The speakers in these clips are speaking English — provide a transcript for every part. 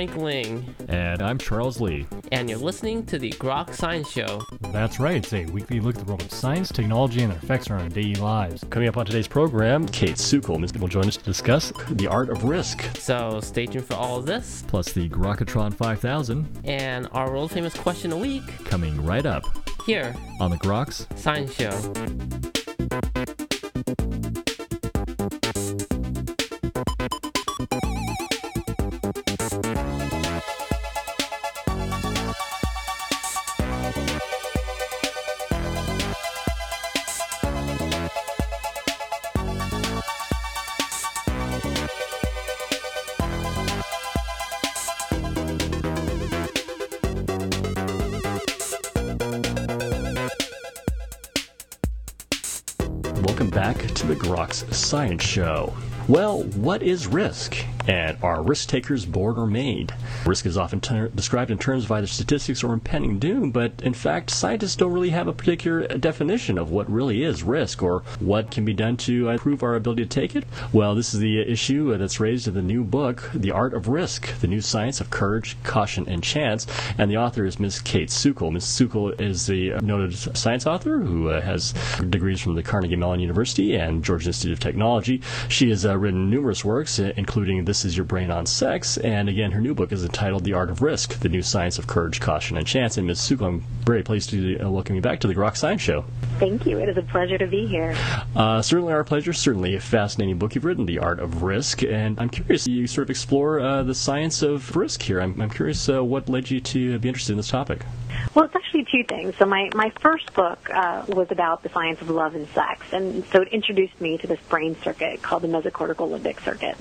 Frank Ling. And I'm Charles Lee. And you're listening to the Grok Science Show. That's right. It's a weekly look at the world of science, technology, and their effects on our daily lives. Coming up on today's program, Kayt Sukel will join us to discuss the art of risk. So stay tuned for all of this. Plus the Grokatron 5000. And our world famous question a week. Coming right up. Here. On the Groks Science Show. Science Show. Well, what is risk? And are risk takers born or made? Risk is often ter- described in terms of either statistics or impending doom, but in fact, scientists don't really have a particular definition of what really is risk or what can be done to improve our ability to take it. Well, this is the issue that's raised in the new book, The Art of Risk The New Science of Courage, Caution, and Chance. And the author is Ms. Kayt Sukel. Ms. Sukel is the noted science author who uh, has degrees from the Carnegie Mellon University and Georgia Institute of Technology. She has uh, written numerous works, uh, including This Is Your Brain on Sex. And again, her new book is entitled The Art of Risk, the new science of courage, caution, and chance. And Ms. Sukel, I'm very pleased to uh, welcome you back to the Grok Science Show. Thank you. It is a pleasure to be here. Uh, certainly our pleasure. Certainly a fascinating book you've written, The Art of Risk. And I'm curious, you sort of explore uh, the science of risk here. I'm, I'm curious uh, what led you to be interested in this topic. Well, it's actually two things. So my, my first book uh, was about the science of love and sex, and so it introduced me to this brain circuit called the mesocortical limbic circuit.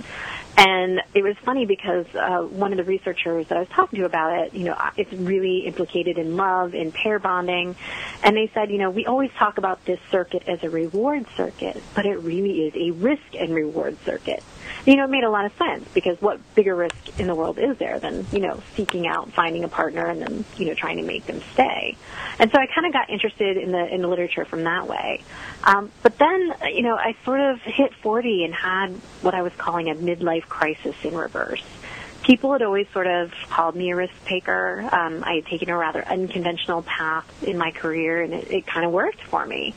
And it was funny because uh, one of the researchers that I was talking to about it, you know, it's really implicated in love, in pair bonding, and they said, you know, we always talk about this circuit as a reward circuit, but it really is a risk and reward circuit you know, it made a lot of sense because what bigger risk in the world is there than, you know, seeking out, finding a partner and then, you know, trying to make them stay. And so I kind of got interested in the, in the literature from that way. Um, but then, you know, I sort of hit 40 and had what I was calling a midlife crisis in reverse people had always sort of called me a risk taker. Um, I had taken a rather unconventional path in my career, and it, it kind of worked for me.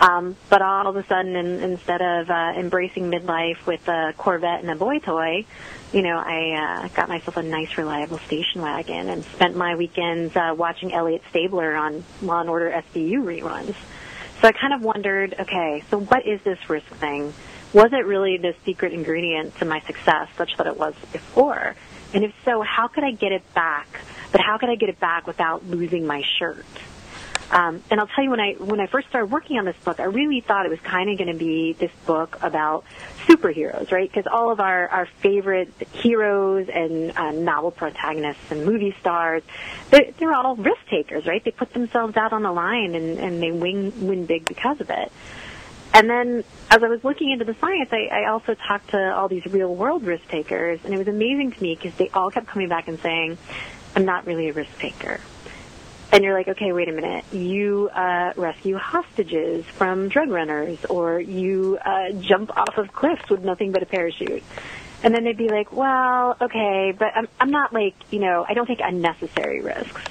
Um, but all of a sudden, in, instead of uh, embracing midlife with a Corvette and a boy toy, you know, I uh, got myself a nice, reliable station wagon and spent my weekends uh, watching Elliot Stabler on Law and Order SVU reruns. So I kind of wondered, okay, so what is this risk thing? Was it really the secret ingredient to my success, such that it was before? And if so, how could I get it back? But how could I get it back without losing my shirt? Um, and I'll tell you, when I when I first started working on this book, I really thought it was kind of going to be this book about superheroes, right? Because all of our our favorite heroes and uh, novel protagonists and movie stars, they're, they're all risk takers, right? They put themselves out on the line and and they win win big because of it. And then as I was looking into the science, I, I also talked to all these real world risk takers, and it was amazing to me because they all kept coming back and saying, I'm not really a risk taker and you're like, okay, wait a minute. You uh, rescue hostages from drug runners, or you uh, jump off of cliffs with nothing but a parachute. And then they'd be like, well, okay, but I'm, I'm not like, you know, I don't take unnecessary risks.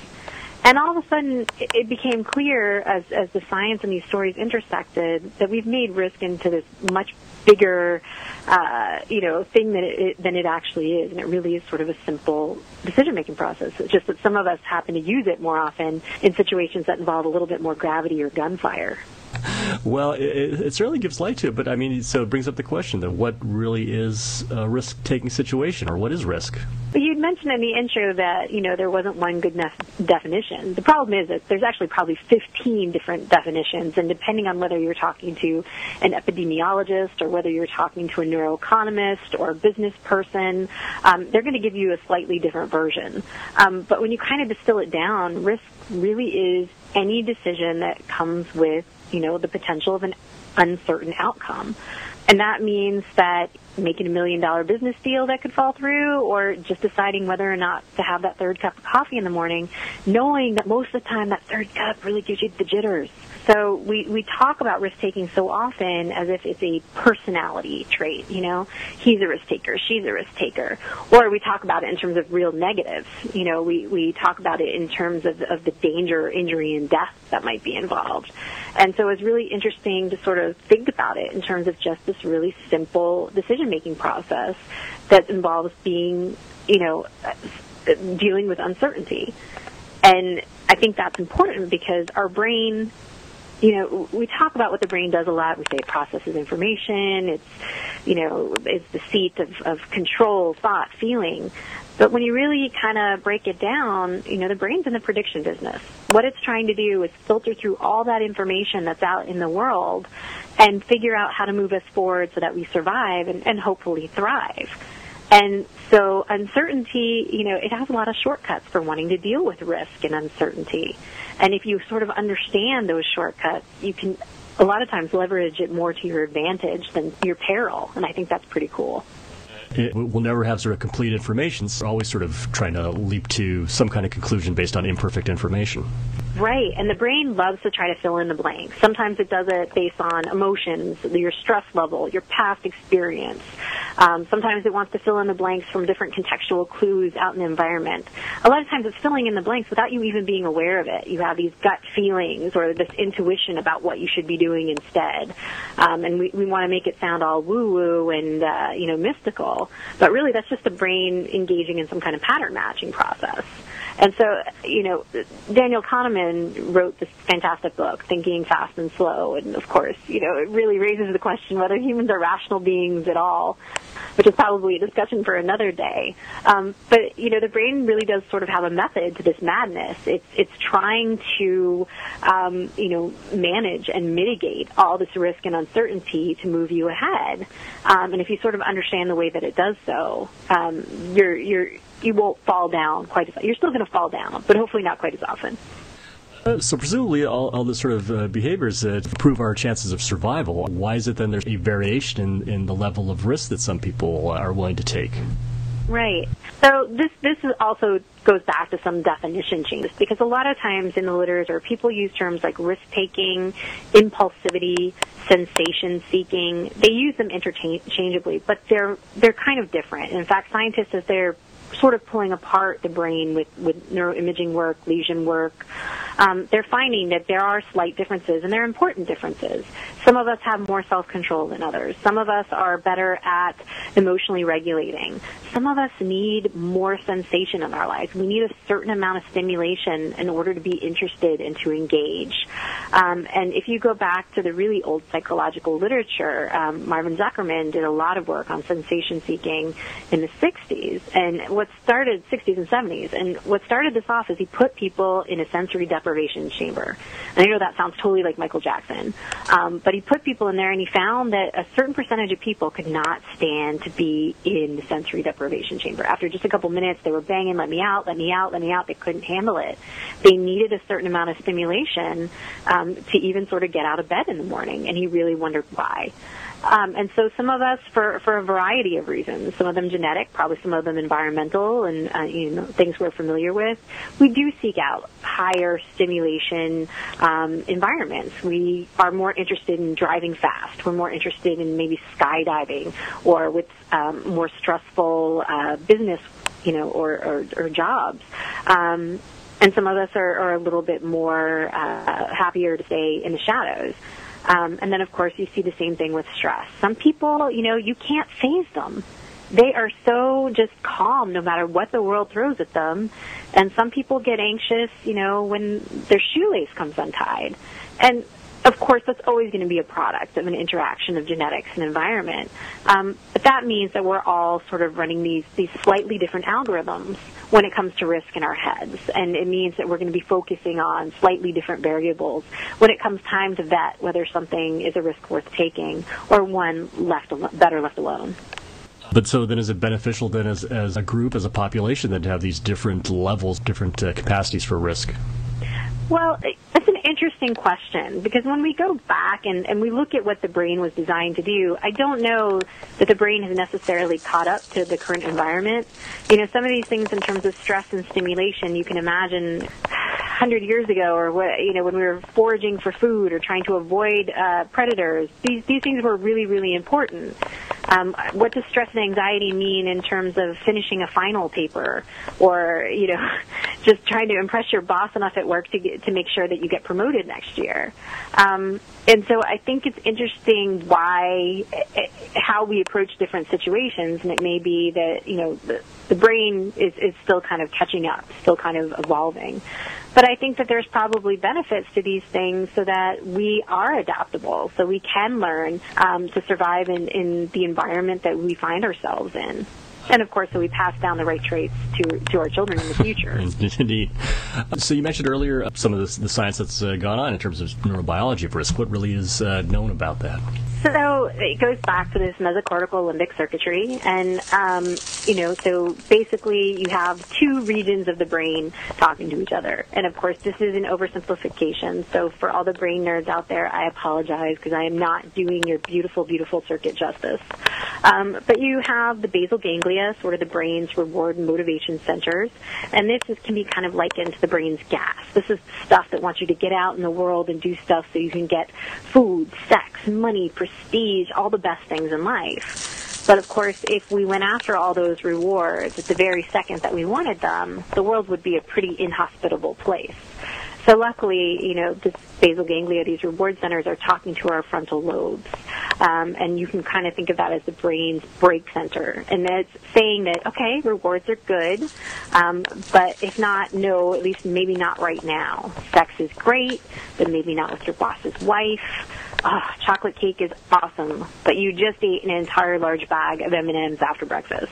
And all of a sudden, it became clear as, as the science and these stories intersected that we've made risk into this much bigger, uh, you know, thing than it, than it actually is. And it really is sort of a simple decision-making process. It's just that some of us happen to use it more often in situations that involve a little bit more gravity or gunfire well, it, it, certainly gives light to it, but I mean, so it brings up the question that what really is a risk-taking situation, or what is risk? You'd mentioned in the intro that you know there wasn't one good nef- definition. The problem is that there's actually probably 15 different definitions, and depending on whether you're talking to an epidemiologist or whether you're talking to a neuroeconomist or a business person, um, they're going to give you a slightly different version. Um, but when you kind of distill it down, risk really is any decision that comes with you know, the potential of an uncertain outcome. And that means that making a million dollar business deal that could fall through or just deciding whether or not to have that third cup of coffee in the morning, knowing that most of the time that third cup really gives you the jitters. So we, we talk about risk taking so often as if it's a personality trait, you know. He's a risk taker, she's a risk taker. Or we talk about it in terms of real negatives. You know, we, we talk about it in terms of, of the danger, injury, and death that might be involved. And so it's really interesting to sort of think about it in terms of just this really simple decision making process that involves being, you know, dealing with uncertainty. And I think that's important because our brain you know, we talk about what the brain does a lot. We say it processes information. It's, you know, it's the seat of, of control, thought, feeling. But when you really kind of break it down, you know, the brain's in the prediction business. What it's trying to do is filter through all that information that's out in the world and figure out how to move us forward so that we survive and, and hopefully thrive. And so uncertainty, you know, it has a lot of shortcuts for wanting to deal with risk and uncertainty. And if you sort of understand those shortcuts, you can a lot of times leverage it more to your advantage than your peril. And I think that's pretty cool. It, we'll never have sort of complete information. So we're always sort of trying to leap to some kind of conclusion based on imperfect information. Right, and the brain loves to try to fill in the blanks. Sometimes it does it based on emotions, your stress level, your past experience. Um, sometimes it wants to fill in the blanks from different contextual clues out in the environment. A lot of times it's filling in the blanks without you even being aware of it. You have these gut feelings or this intuition about what you should be doing instead. Um, and we, we want to make it sound all woo-woo and, uh, you know, mystical. But really that's just the brain engaging in some kind of pattern matching process. And so, you know, Daniel Kahneman wrote this fantastic book, Thinking Fast and Slow, and of course, you know, it really raises the question whether humans are rational beings at all, which is probably a discussion for another day. Um, but you know, the brain really does sort of have a method to this madness. It's it's trying to, um, you know, manage and mitigate all this risk and uncertainty to move you ahead. Um, and if you sort of understand the way that it does so, um, you're you're you won't fall down quite as you're still going to fall down, but hopefully not quite as often. Uh, so presumably, all, all this sort of uh, behaviors uh, improve our chances of survival. Why is it then there's a variation in, in the level of risk that some people are willing to take? Right. So this this also goes back to some definition changes because a lot of times in the literature people use terms like risk taking, impulsivity, sensation seeking. They use them interchangeably, but they're they're kind of different. In fact, scientists as they're sort of pulling apart the brain with, with neuroimaging work, lesion work, um, they're finding that there are slight differences, and they're important differences. Some of us have more self-control than others. Some of us are better at emotionally regulating. Some of us need more sensation in our lives. We need a certain amount of stimulation in order to be interested and to engage. Um, and if you go back to the really old psychological literature, um, Marvin Zuckerman did a lot of work on sensation seeking in the 60s. And what started 60s and 70s, and what started this off is he put people in a sensory deprivation chamber. And I know that sounds totally like Michael Jackson, um, but he put people in there and he found that a certain percentage of people could not stand to be in the sensory deprivation chamber. After just a couple minutes, they were banging, "Let me out, let me out, let me out." They couldn't handle it. They needed a certain amount of stimulation um, to even sort of get out of bed in the morning, and he really wondered why. Um, and so some of us, for, for a variety of reasons, some of them genetic, probably some of them environmental and, uh, you know, things we're familiar with, we do seek out higher stimulation um, environments. We are more interested in driving fast. We're more interested in maybe skydiving or with um, more stressful uh, business, you know, or, or, or jobs. Um, and some of us are, are a little bit more uh, happier to stay in the shadows. Um, and then, of course, you see the same thing with stress. Some people, you know, you can't faze them. They are so just calm no matter what the world throws at them. And some people get anxious, you know, when their shoelace comes untied. And of course, that's always going to be a product of an interaction of genetics and environment. Um, but that means that we're all sort of running these these slightly different algorithms when it comes to risk in our heads, and it means that we're going to be focusing on slightly different variables when it comes time to vet whether something is a risk worth taking or one left al- better left alone. But so then, is it beneficial then, as as a group, as a population, then to have these different levels, different uh, capacities for risk? Well, that's an interesting question because when we go back and, and we look at what the brain was designed to do, I don't know that the brain has necessarily caught up to the current environment. You know, some of these things in terms of stress and stimulation, you can imagine 100 years ago or what, you know, when we were foraging for food or trying to avoid uh, predators, these, these things were really, really important. Um, what does stress and anxiety mean in terms of finishing a final paper or, you know, just trying to impress your boss enough at work to get, to make sure that you get promoted next year? Um, and so I think it's interesting why, how we approach different situations, and it may be that, you know, the, the brain is, is still kind of catching up, still kind of evolving. But I think that there's probably benefits to these things so that we are adaptable, so we can learn um, to survive in, in the environment that we find ourselves in. And of course, so we pass down the right traits to to our children in the future. Indeed. So you mentioned earlier some of the, the science that's uh, gone on in terms of neurobiology of risk. What really is uh, known about that? So it goes back to this mesocortical limbic circuitry, and um, you know, so basically you have two regions of the brain talking to each other, and of course this is an oversimplification. So for all the brain nerds out there, I apologize because I am not doing your beautiful, beautiful circuit justice. Um, but you have the basal ganglia, sort of the brain's reward and motivation centers, and this is, can be kind of likened to the brain's gas. This is stuff that wants you to get out in the world and do stuff so you can get food, sex, money, prestige, all the best things in life. But of course, if we went after all those rewards at the very second that we wanted them, the world would be a pretty inhospitable place. So luckily, you know, this basal ganglia, these reward centers are talking to our frontal lobes. Um, and you can kind of think of that as the brain's brake center. And it's saying that, okay, rewards are good, um, but if not, no, at least maybe not right now. Sex is great, but maybe not with your boss's wife oh, chocolate cake is awesome, but you just ate an entire large bag of M&Ms after breakfast.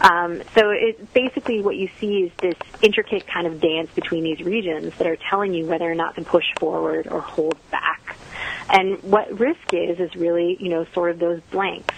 Um, so it, basically what you see is this intricate kind of dance between these regions that are telling you whether or not to push forward or hold back. And what risk is, is really, you know, sort of those blanks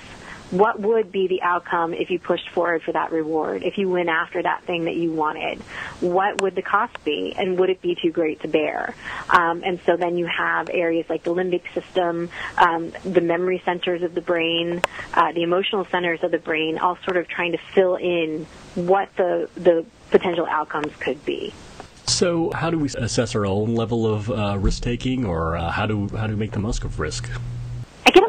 what would be the outcome if you pushed forward for that reward, if you went after that thing that you wanted? What would the cost be, and would it be too great to bear? Um, and so then you have areas like the limbic system, um, the memory centers of the brain, uh, the emotional centers of the brain, all sort of trying to fill in what the the potential outcomes could be. So, how do we assess our own level of uh, risk taking, or uh, how do how do we make the most of risk?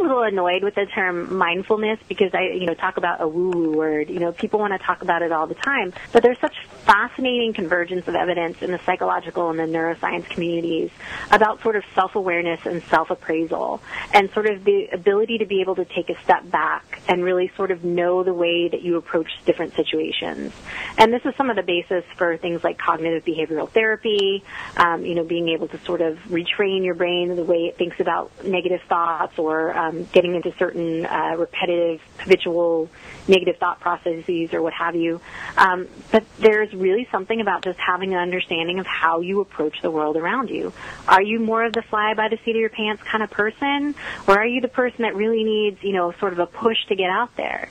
Little annoyed with the term mindfulness because I, you know, talk about a woo-woo word. You know, people want to talk about it all the time, but there's such fascinating convergence of evidence in the psychological and the neuroscience communities about sort of self-awareness and self-appraisal and sort of the ability to be able to take a step back and really sort of know the way that you approach different situations. And this is some of the basis for things like cognitive behavioral therapy, um, you know, being able to sort of retrain your brain the way it thinks about negative thoughts or um, getting into certain uh, repetitive, habitual, negative thought processes or what have you. Um, but there's really something about just having an understanding of how you approach the world around you. Are you more of the fly by the seat of your pants kind of person, or are you the person that really needs, you know, sort of a push to get out there?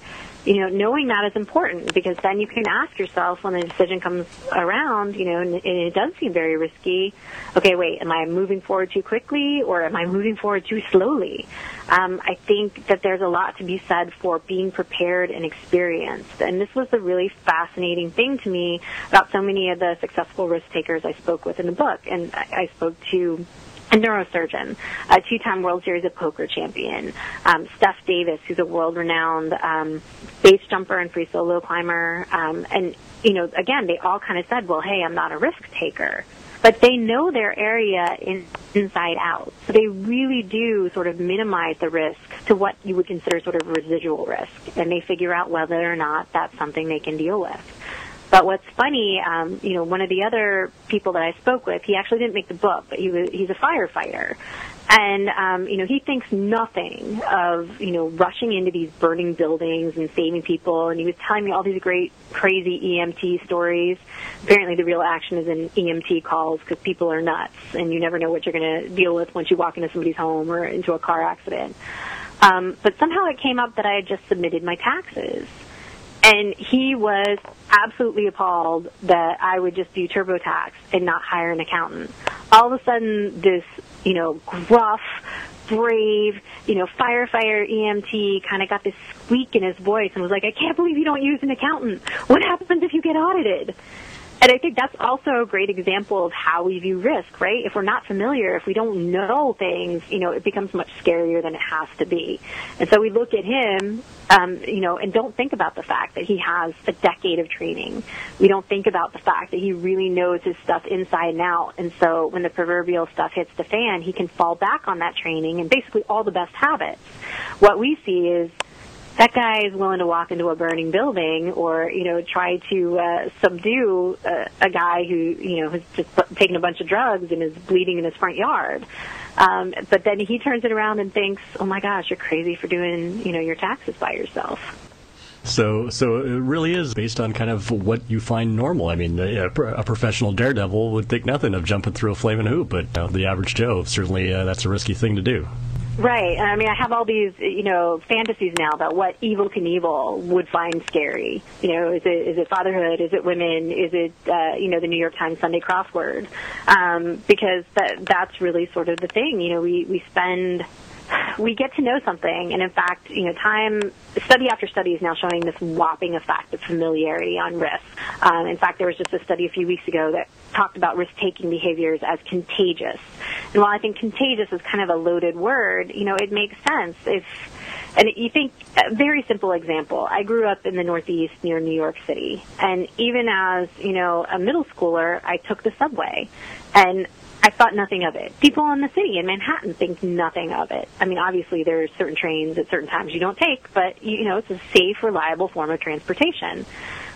You know, knowing that is important because then you can ask yourself when the decision comes around, you know, and, it does seem very risky. Okay, wait, am I moving forward too quickly or am I moving forward too slowly? Um, I think that there's a lot to be said for being prepared and experienced. And this was the really fascinating thing to me about so many of the successful risk takers I spoke with in the book. And I, I spoke to a neurosurgeon, a two-time World Series of Poker champion, um, Steph Davis, who's a world-renowned um, base jumper and free solo climber, um, and you know, again, they all kind of said, "Well, hey, I'm not a risk taker." But they know their area in, inside out. So they really do sort of minimize the risk to what you would consider sort of residual risk. And they figure out whether or not that's something they can deal with. But what's funny, um, you know, one of the other people that I spoke with, he actually didn't make the book, but he was he's a firefighter, and um, you know he thinks nothing of you know rushing into these burning buildings and saving people. And he was telling me all these great, crazy EMT stories. Apparently, the real action is in EMT calls because people are nuts, and you never know what you're going to deal with once you walk into somebody's home or into a car accident. Um, but somehow it came up that I had just submitted my taxes And he was absolutely appalled that I would just do TurboTax and not hire an accountant. All of a sudden, this, you know, gruff, brave, you know, firefighter EMT kind of got this squeak in his voice and was like, I can't believe you don't use an accountant. What happens if you get audited? And I think that's also a great example of how we view risk, right? If we're not familiar, if we don't know things, you know, it becomes much scarier than it has to be. And so we look at him, um, you know, and don't think about the fact that he has a decade of training. We don't think about the fact that he really knows his stuff inside and out. And so when the proverbial stuff hits the fan, he can fall back on that training and basically all the best habits. What we see is that guy is willing to walk into a burning building or you know try to uh, subdue uh, a guy who you know has just taken a bunch of drugs and is bleeding in his front yard. Um, but then he turns it around and thinks, "Oh my gosh, you're crazy for doing you know your taxes by yourself." So, so it really is based on kind of what you find normal. I mean, a, a professional daredevil would think nothing of jumping through a flaming hoop, but uh, the average Joe certainly uh, that's a risky thing to do. Right. I mean, I have all these, you know, fantasies now about what Evel Knievel would find scary. You know, is it is it fatherhood? Is it women? Is it, uh, you know, the New York Times Sunday crossword? Um, because that that's really sort of the thing. You know, we we spend we get to know something, and in fact, you know, time study after study is now showing this whopping effect of familiarity on risk. Um, in fact, there was just a study a few weeks ago that talked about risk-taking behaviors as contagious. And while I think contagious is kind of a loaded word, you know, it makes sense if. And you think a very simple example. I grew up in the Northeast near New York City, and even as you know a middle schooler, I took the subway, and I thought nothing of it. People in the city in Manhattan think nothing of it. I mean, obviously there's certain trains at certain times you don't take, but you know, it's a safe, reliable form of transportation.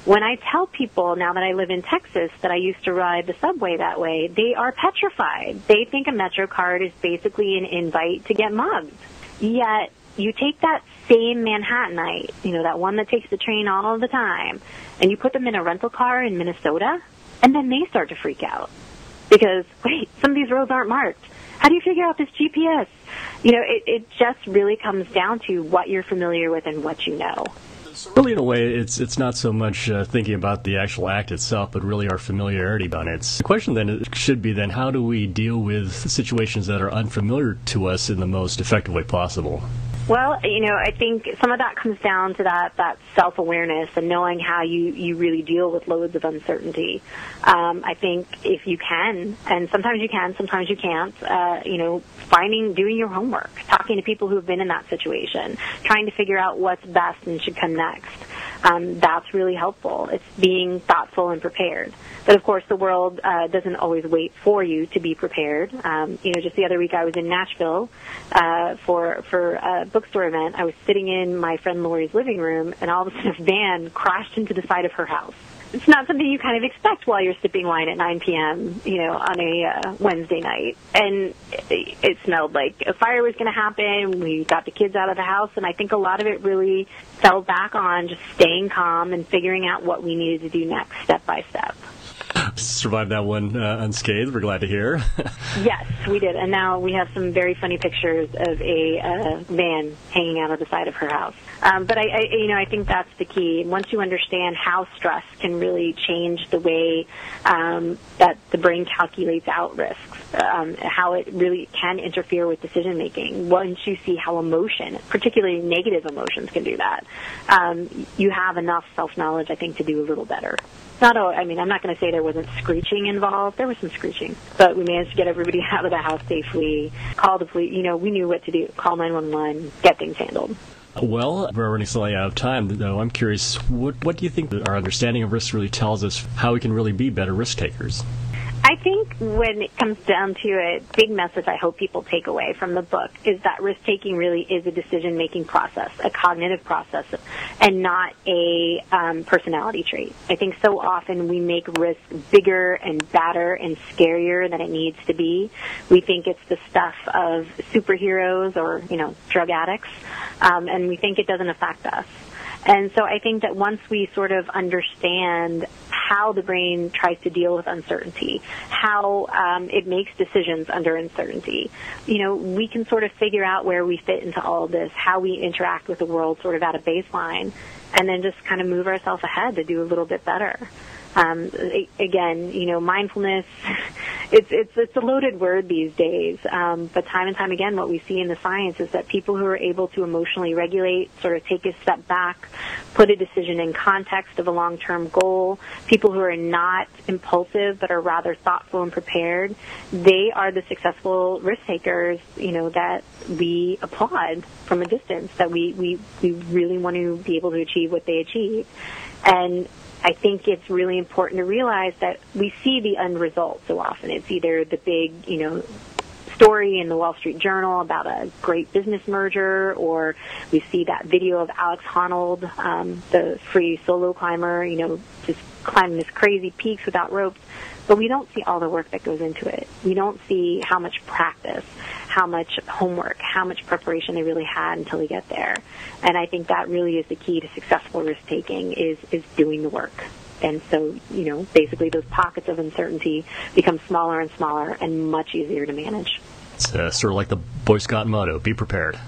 When I tell people now that I live in Texas that I used to ride the subway that way, they are petrified. They think a Metro card is basically an invite to get mugged. Yet you take that same Manhattanite, you know, that one that takes the train all the time, and you put them in a rental car in Minnesota, and then they start to freak out because wait, some of these roads aren't marked. How do you figure out this GPS? You know, it, it just really comes down to what you're familiar with and what you know. Really, in a way, it's it's not so much uh, thinking about the actual act itself, but really our familiarity about it. The question then should be then, how do we deal with situations that are unfamiliar to us in the most effective way possible? Well, you know, I think some of that comes down to that that self awareness and knowing how you you really deal with loads of uncertainty. Um, I think if you can, and sometimes you can, sometimes you can't. Uh, you know, finding doing your homework, talking to people who have been in that situation, trying to figure out what's best and should come next um, that's really helpful. It's being thoughtful and prepared. But of course, the world uh, doesn't always wait for you to be prepared. Um, you know, just the other week I was in Nashville uh, for for a bookstore event. I was sitting in my friend Lori's living room, and all of a sudden a van crashed into the side of her house it's not something you kind of expect while you're sipping wine at 9 p.m. You know, on a uh, Wednesday night, and it, it smelled like a fire was going to happen. We got the kids out of the house, and I think a lot of it really fell back on just staying calm and figuring out what we needed to do next, step by step. Survived that one uh, unscathed. We're glad to hear. yes, we did, and now we have some very funny pictures of a uh, van hanging out of the side of her house. Um, but I, I, you know, I think that's the key. Once you understand how stress can really change the way um, that the brain calculates out risks, um, how it really can interfere with decision making. Once you see how emotion, particularly negative emotions, can do that, um, you have enough self knowledge, I think, to do a little better not all, I mean, I'm not going to say there wasn't screeching involved. There was some screeching, but we managed to get everybody out of the house safely, call the police, you know, we knew what to do, call 911, get things handled. Well, we're running slightly out of time, though. I'm curious, what, what do you think our understanding of risk really tells us how we can really be better risk takers? I think when it comes down to it, big message I hope people take away from the book is that risk taking really is a decision making process, a cognitive process, and not a um, personality trait. I think so often we make risk bigger and badder and scarier than it needs to be. We think it's the stuff of superheroes or you know drug addicts, um, and we think it doesn't affect us. And so I think that once we sort of understand how the brain tries to deal with uncertainty, how um, it makes decisions under uncertainty. You know, we can sort of figure out where we fit into all of this, how we interact with the world sort of at a baseline, and then just kind of move ourselves ahead to do a little bit better um, again, you know, mindfulness, it's, it's, it's a loaded word these days. Um, but time and time again, what we see in the science is that people who are able to emotionally regulate, sort of take a step back, put a decision in context of a long-term goal, people who are not impulsive but are rather thoughtful and prepared, they are the successful risk takers, you know, that we applaud from a distance, that we, we, we really want to be able to achieve what they achieve. And I think it's really important to realize that we see the end result so often. It's either the big, you know, story in the Wall Street Journal about a great business merger, or we see that video of Alex Honnold, um, the free solo climber, you know, just climbing this crazy peaks without ropes. But we don't see all the work that goes into it. We don't see how much practice, how much homework, how much preparation they really had until they get there. And I think that really is the key to successful risk taking is is doing the work. And so, you know, basically those pockets of uncertainty become smaller and smaller and much easier to manage. It's uh, sort of like the Boy Scout motto: "Be prepared."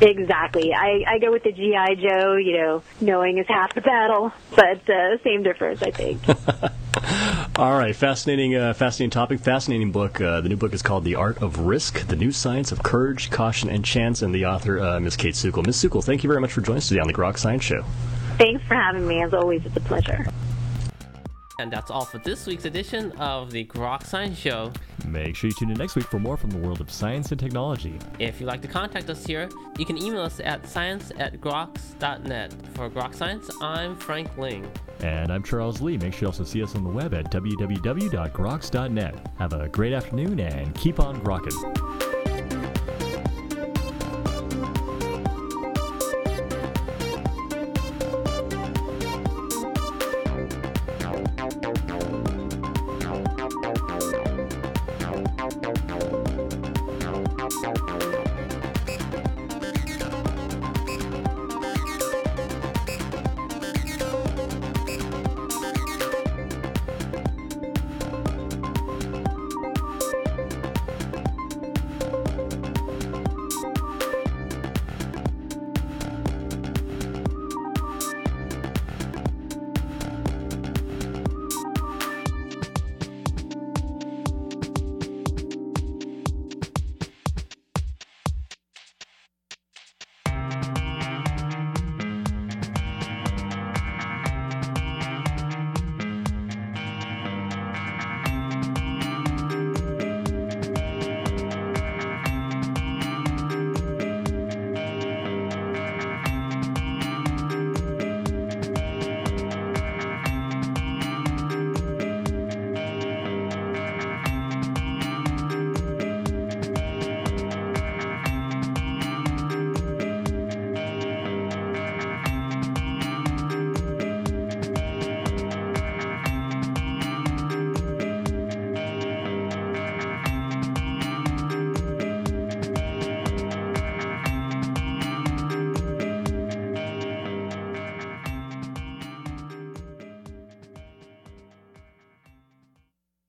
Exactly. I, I go with the GI Joe. You know, knowing is half the battle, but uh, same difference, I think. All right, fascinating, uh, fascinating topic, fascinating book. Uh, the new book is called "The Art of Risk: The New Science of Courage, Caution, and Chance," and the author, uh, Ms. Kayt Sukel. Ms. Sukel, thank you very much for joining us today on the Grok Science Show. Thanks for having me. As always, it's a pleasure. And that's all for this week's edition of the Grok Science Show. Make sure you tune in next week for more from the world of science and technology. If you'd like to contact us here, you can email us at science at groks.net. For Grok Science, I'm Frank Ling. And I'm Charles Lee. Make sure you also see us on the web at www.groks.net. Have a great afternoon and keep on grokking.